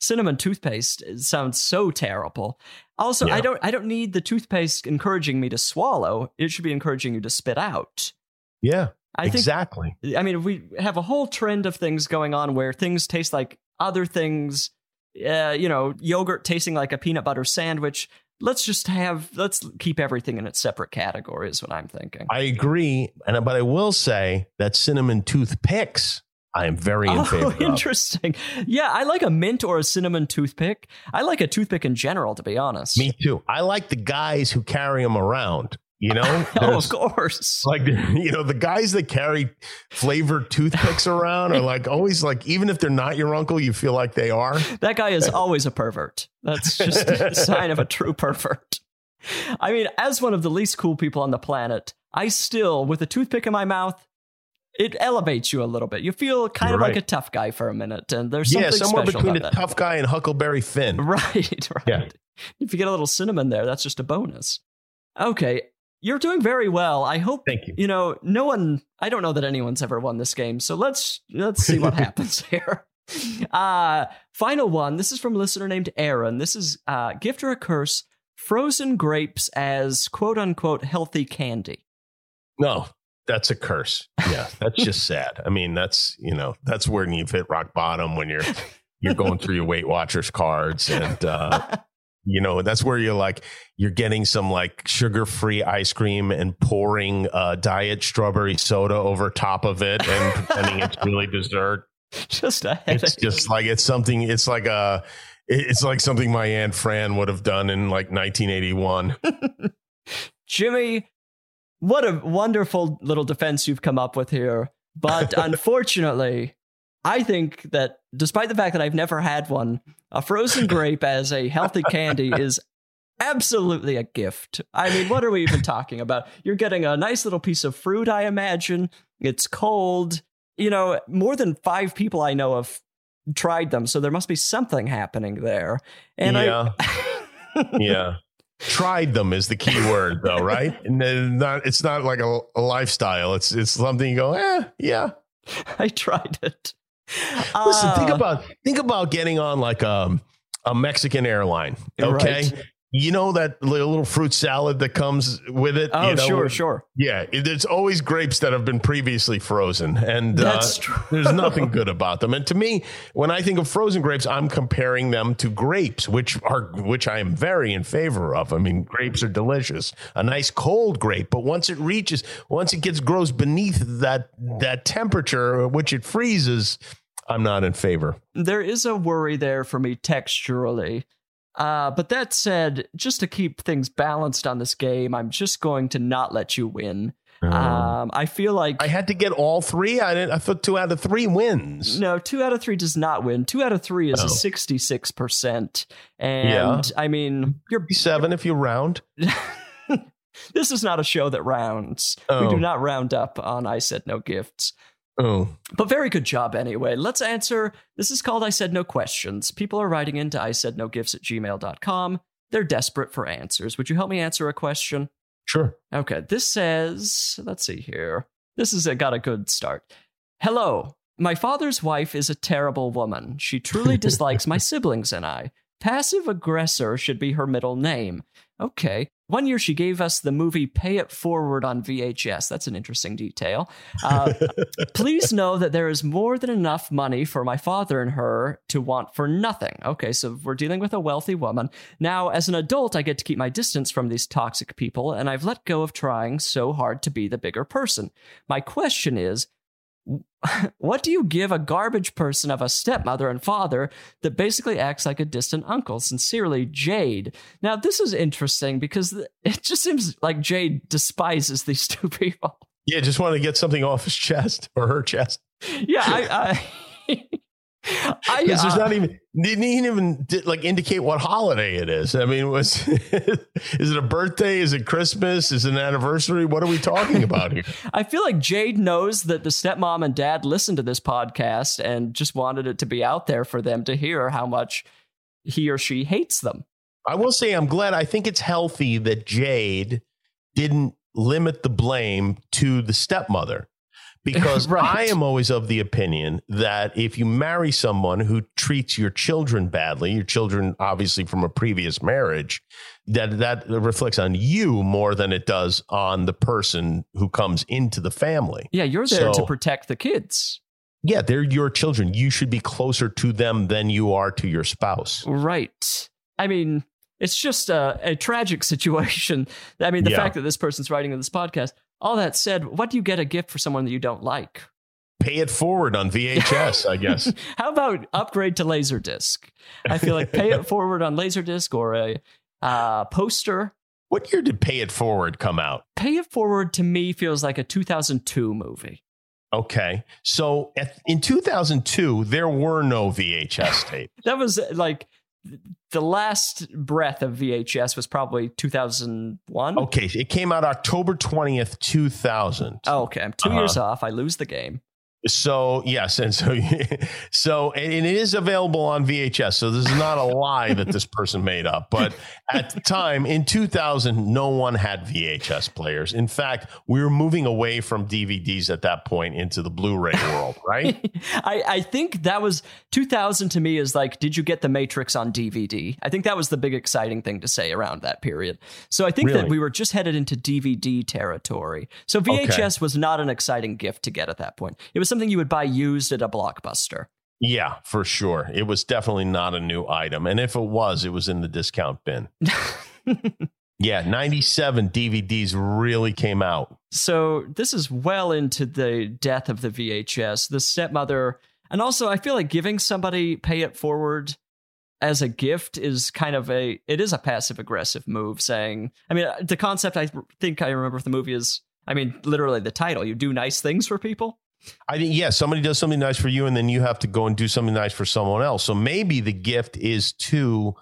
cinnamon toothpaste sounds so terrible also Yeah. i don't i don't need the toothpaste encouraging me to swallow it should be encouraging you to spit out Yeah, i think exactly. I mean, if we have a whole trend of things going on where things taste like other things, uh, you know, yogurt tasting like a peanut butter sandwich. Let's just have, let's keep everything in its separate category, is what I'm thinking. I agree, and but I will say that cinnamon toothpicks, I am very in oh, favor Oh, of. interesting. Yeah, I like a mint or a cinnamon toothpick. I like a toothpick in general, to be honest. Me too. I like the guys who carry them around. You know, oh, of course. like you know the guys that carry flavored toothpicks around are like always like even if they're not your uncle you feel like they are That guy is always a pervert. That's just a sign of a true pervert. I mean, as one of the least cool people on the planet, I still, with a toothpick in my mouth, it elevates you a little bit. You feel kind You're of like a tough guy for a minute, and there's something yeah somewhere between a that. tough guy and huckleberry finn Right, right. Yeah. If you get a little cinnamon there, that's just a bonus. Okay, you're doing very well. I hope thank you you know no one i don't know that anyone's ever won this game so let's let's see what happens here uh final one this is from a listener named aaron this is uh gift or a curse frozen grapes as quote unquote healthy candy no that's a curse. Yeah. That's just sad. I mean that's you know that's when you've hit rock bottom when you're you're going through your weight watchers cards and uh you know that's where you're like you're getting some like sugar-free ice cream and pouring uh diet strawberry soda over top of it and pretending it's really dessert. Just a it's just like it's something it's like a it's like something my aunt fran would have done in like 1981 jimmy what a wonderful little defense you've come up with here but unfortunately i think that despite the fact that i've never had one a frozen grape as a healthy candy is absolutely a gift. I mean, what are we even talking about? You're getting a nice little piece of fruit, I imagine. It's cold. You know, more than five people I know have tried them, so there must be something happening there. And yeah I. yeah tried them is the key word though right and not it's not like a, a lifestyle it's it's something you go eh yeah I tried it. listen think Uh, about think about getting on like a, a mexican airline okay Right. You know that little, fruit salad that comes with it Oh, you know, sure, sure. Yeah, it, it's always grapes that have been previously frozen, and uh, there's nothing good about them. And to me, when I think of frozen grapes, I'm comparing them to grapes, which are which I am very in favor of. I mean, grapes are delicious. A nice cold grape, but once it reaches, once it gets grows beneath that that temperature at which it freezes, I'm not in favor. There is a worry there for me texturally. Uh, but that said, just to keep things balanced on this game, I'm just going to not let you win. Um, I feel like I had to get all three. I didn't. I thought two out of three wins. no, two out of three does not win. Two out of three is Oh. a 66%. And Yeah. I mean, you're Seven if you round. this is not a show that rounds. We Oh. do not round up on I Said No Gifts. Oh, But very good job anyway. Let's answer. This is called I Said No Questions. People are writing into I Said No Gifts at gmail.com. They're desperate for answers. Would you help me answer a question? sure. Okay, this says, let's see here. This has it got a good start. Hello. My father's wife is a terrible woman. She truly dislikes my siblings and I. Passive aggressor should be her middle name. Okay. One year she gave us the movie Pay It Forward on VHS. That's an interesting detail. Uh, please know that there is more than enough money for my father and her to want for nothing. Okay, so we're dealing with a wealthy woman. Now, as an adult, I get to keep my distance from these toxic people, and I've let go of trying so hard to be the bigger person. My question is, what do you give a garbage person of a stepmother and father that basically acts like a distant uncle? Sincerely, Jade. Now, this is interesting because it just seems like Jade despises these two people. Yeah, just want to get something off his chest or her chest. Yeah, I. I I, Because there's uh, not even didn't even like indicate what holiday it is. I mean, was is it a birthday? Is it Christmas? Is it an anniversary? What are we talking about here? I feel like Jade knows that the stepmom and dad listened to this podcast and just wanted it to be out there for them to hear how much he or she hates them. I will say I'm glad. I think it's healthy that Jade didn't limit the blame to the stepmother. Because Right. I am always of the opinion that if you marry someone who treats your children badly, your children obviously from a previous marriage, that that reflects on you more than it does on the person who comes into the family. Yeah, you're there to protect the kids. Yeah, they're your children. You should be closer to them than you are to your spouse. Right. I mean, it's just a, a tragic situation. I mean, the Yeah. fact that this person's writing in this podcast. All that said, what do you get a gift for someone that you don't like? Pay it forward on VHS, I guess. How about upgrade to Laserdisc? I feel like pay it forward on Laserdisc or a uh, poster. What year did Pay It Forward come out? Pay it forward to me feels like a 2002 movie. Okay. So at, in 2002, there were no VHS tape. That was like the last breath of VHS was probably 2001. Okay. It came out October 20th, 2000. Oh, okay. I'm 2 Uh-huh. years off. I lose the game. So yes, and so so and it is available on VHS. So this is not a lie that this person made up. But at the time in 2000, no one had VHS players. In fact, we were moving away from DVDs at that point into the Blu-ray world, right? I, I think that was 2000 to me is like, did you get The Matrix on DVD? I think that was the big exciting thing to say around that period. So I think that we were just headed into DVD territory. So VHS was not an exciting gift to get at that point. It was something you would buy used at a blockbuster. Yeah, for sure. It was definitely not a new item. And if it was, it was in the discount bin. yeah, 97 DVDs really came out. So this is well into the death of the VHS. The stepmother, and also I feel like giving somebody pay it forward as a gift is kind of a it is a passive aggressive move. Saying, I mean, uh, the concept I think I remember of the movie is, I mean, literally the title. You do nice things for people. I think, yeah, somebody does something nice for you, and then you have to go and do something nice for someone else. So maybe the gift is to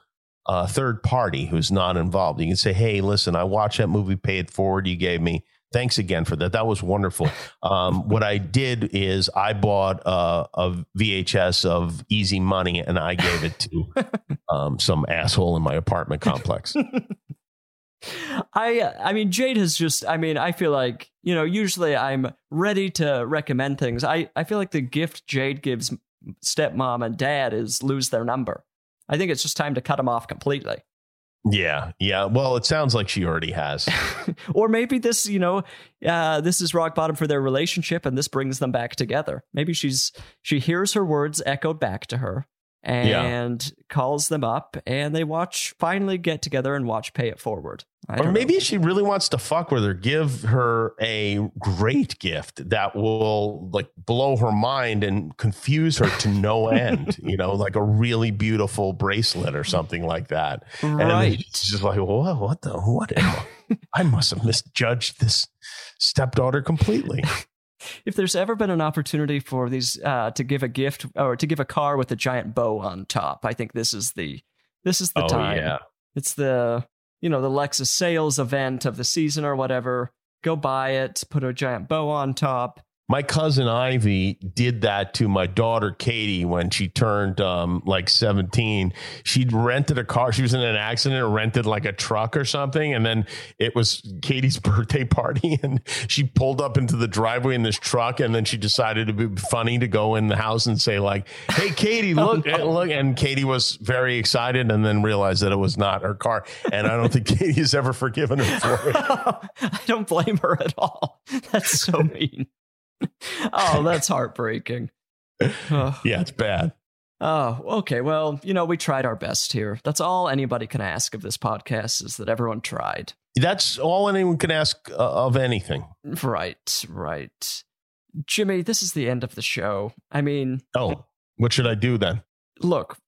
a third party who's not involved. You can say, hey, listen, I watched that movie, pay it forward, you gave me. Thanks again for that. That was wonderful. Um, what I did is I bought uh, a VHS of Easy Money and I gave it to um, some asshole in my apartment complex. I I mean Jade has just I mean I feel like you know usually I'm ready to recommend things. I I feel like the gift Jade gives stepmom and dad is lose their number. I think it's just time to cut them off completely. Yeah, yeah. Well, it sounds like she already has. or maybe this, you know, uh, this is rock bottom for their relationship, and this brings them back together. Maybe she's she hears her words echoed back to her and calls them up, and they watch finally get together and watch Pay It Forward. I Or know. maybe she really wants to fuck with her. Give her a great gift that will like blow her mind and confuse her to no end. you know, like a really beautiful bracelet or something like that. And right. she's just like, what? What the? What? I must have misjudged this stepdaughter completely. if there's ever been an opportunity for these uh, to give a gift or to give a car with a giant bow on top, I think this is the this is the oh time. yeah. It's the you know the Lexus sales event of the season or whatever. Go buy it, put a giant bow on top. My cousin Ivy did that to my daughter Katie when she turned um, like 17. She rented a car. She was in an accident, rented like a truck or something. And then it was Katie's birthday party. And she pulled up into the driveway in this truck. And then she decided to be funny to go in the house and say, like, hey, Katie, look, Oh, no. look. And Katie was very excited and then realized that it was not her car. And I don't think Katie has ever forgiven her for it. I don't blame her at all. That's so mean. Oh, that's heartbreaking. Oh. Yeah, it's bad. Oh, okay. Well, you know, we tried our best here. That's all anybody can ask of this podcast is that everyone tried. That's all anyone can ask uh, of anything. Right, right. Jimmy, this is the end of the show. I mean, Oh, what should I do then? look,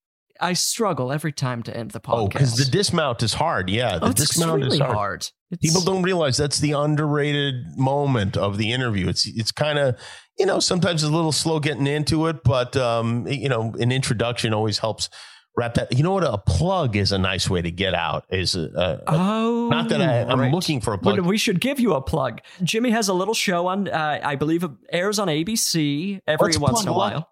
I struggle every time to end the podcast. Oh, because the dismount is hard. Yeah, the Oh, dismount is hard. hard. People don't realize that's the underrated moment of the interview. It's it's kind of you know sometimes a little slow getting into it, but um, you know an introduction always helps wrap that. You know what? A plug is a nice way to get out. Is uh, Oh, not that I, I'm right. looking for a But plug. we should give you a plug. Jimmy has a little show on, uh, I believe, it airs on ABC every Let's once in a while.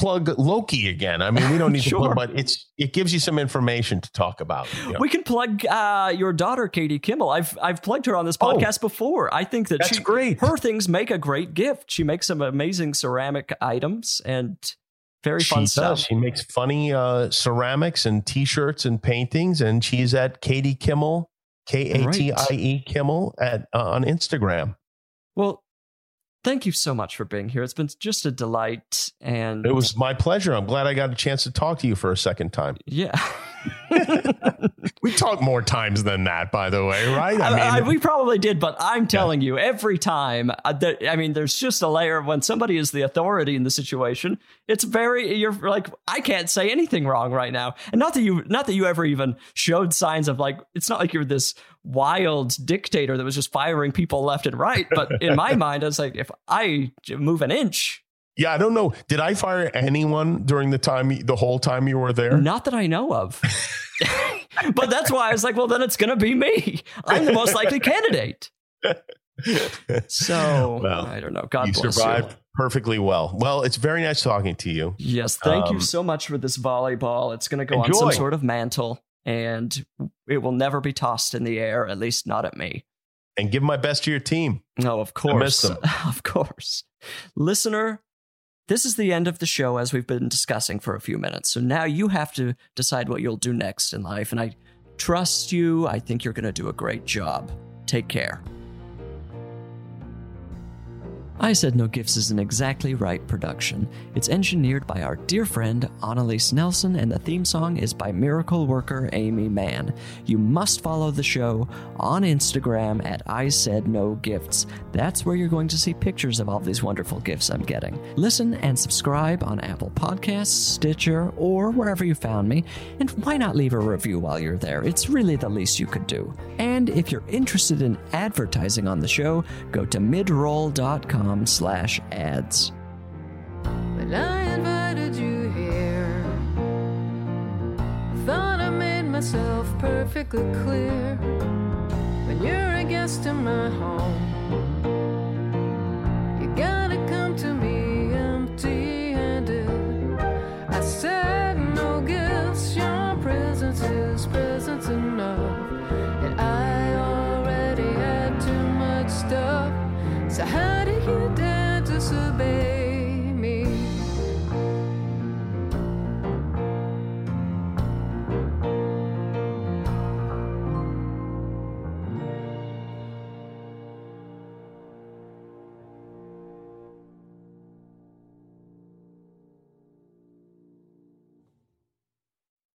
Plug Loqui again. I mean, we don't need Sure. to plug, but it's it gives you some information to talk about. you know. We can plug uh, your daughter, Katie Kimmel. I've I've plugged her on this Oh. podcast before. I think that That's she, great. her things make a great gift. She makes some amazing ceramic items and very she fun does. stuff. She makes funny uh, ceramics and T-shirts and paintings, and she's at Katie Kimmel, K A T I E Kimmel at uh, on Instagram. Well, thank you so much for being here. It's been just a delight, and It was my pleasure. I'm glad I got a chance to talk to you for a second time. yeah. We talked more times than that, by the way, right? I I- we probably did, but I'm telling you, every time, uh, that, I mean, there's just a layer of when somebody is the authority in the situation. It's very, you're like, I can't say anything wrong right now, and not that you, not that you ever even showed signs of like, it's not like you're this wild dictator that was just firing people left and right. But in my mind, I was like, if I move an inch, yeah, I don't know. Did I fire anyone during the time, the whole time you were there? not that I know of. but that's why I was like, well, then it's going to be me. I'm the most likely candidate. So Well, I don't know. God bless you bless survived you. perfectly well. Well, it's very nice talking to you. Yes, thank you Um, so much for this volleyball. It's going to go on some sort of mantle, and it will never be tossed in the air. At least not at me. And give my best to your team. No, of I miss course, them. of course, listener. This is the end of the show as we've been discussing for a few minutes. So now you have to decide what you'll do next in life. And I trust you. I think you're going to do a great job. Take care. I Said No Gifts is an exactly right production. It's engineered by our dear friend Annalise Nelson, and the theme song is by miracle worker Aimee Mann. You must follow the show on Instagram at I Said No Gifts. That's where you're going to see pictures of all these wonderful gifts I'm getting. Listen and subscribe on Apple Podcasts, Stitcher, or wherever you found me. And why not leave a review while you're there? It's really the least you could do. And if you're interested in advertising on the show, go to midroll.com slash ads. I invited you here, thought I made myself perfectly clear. When you're a guest in my home,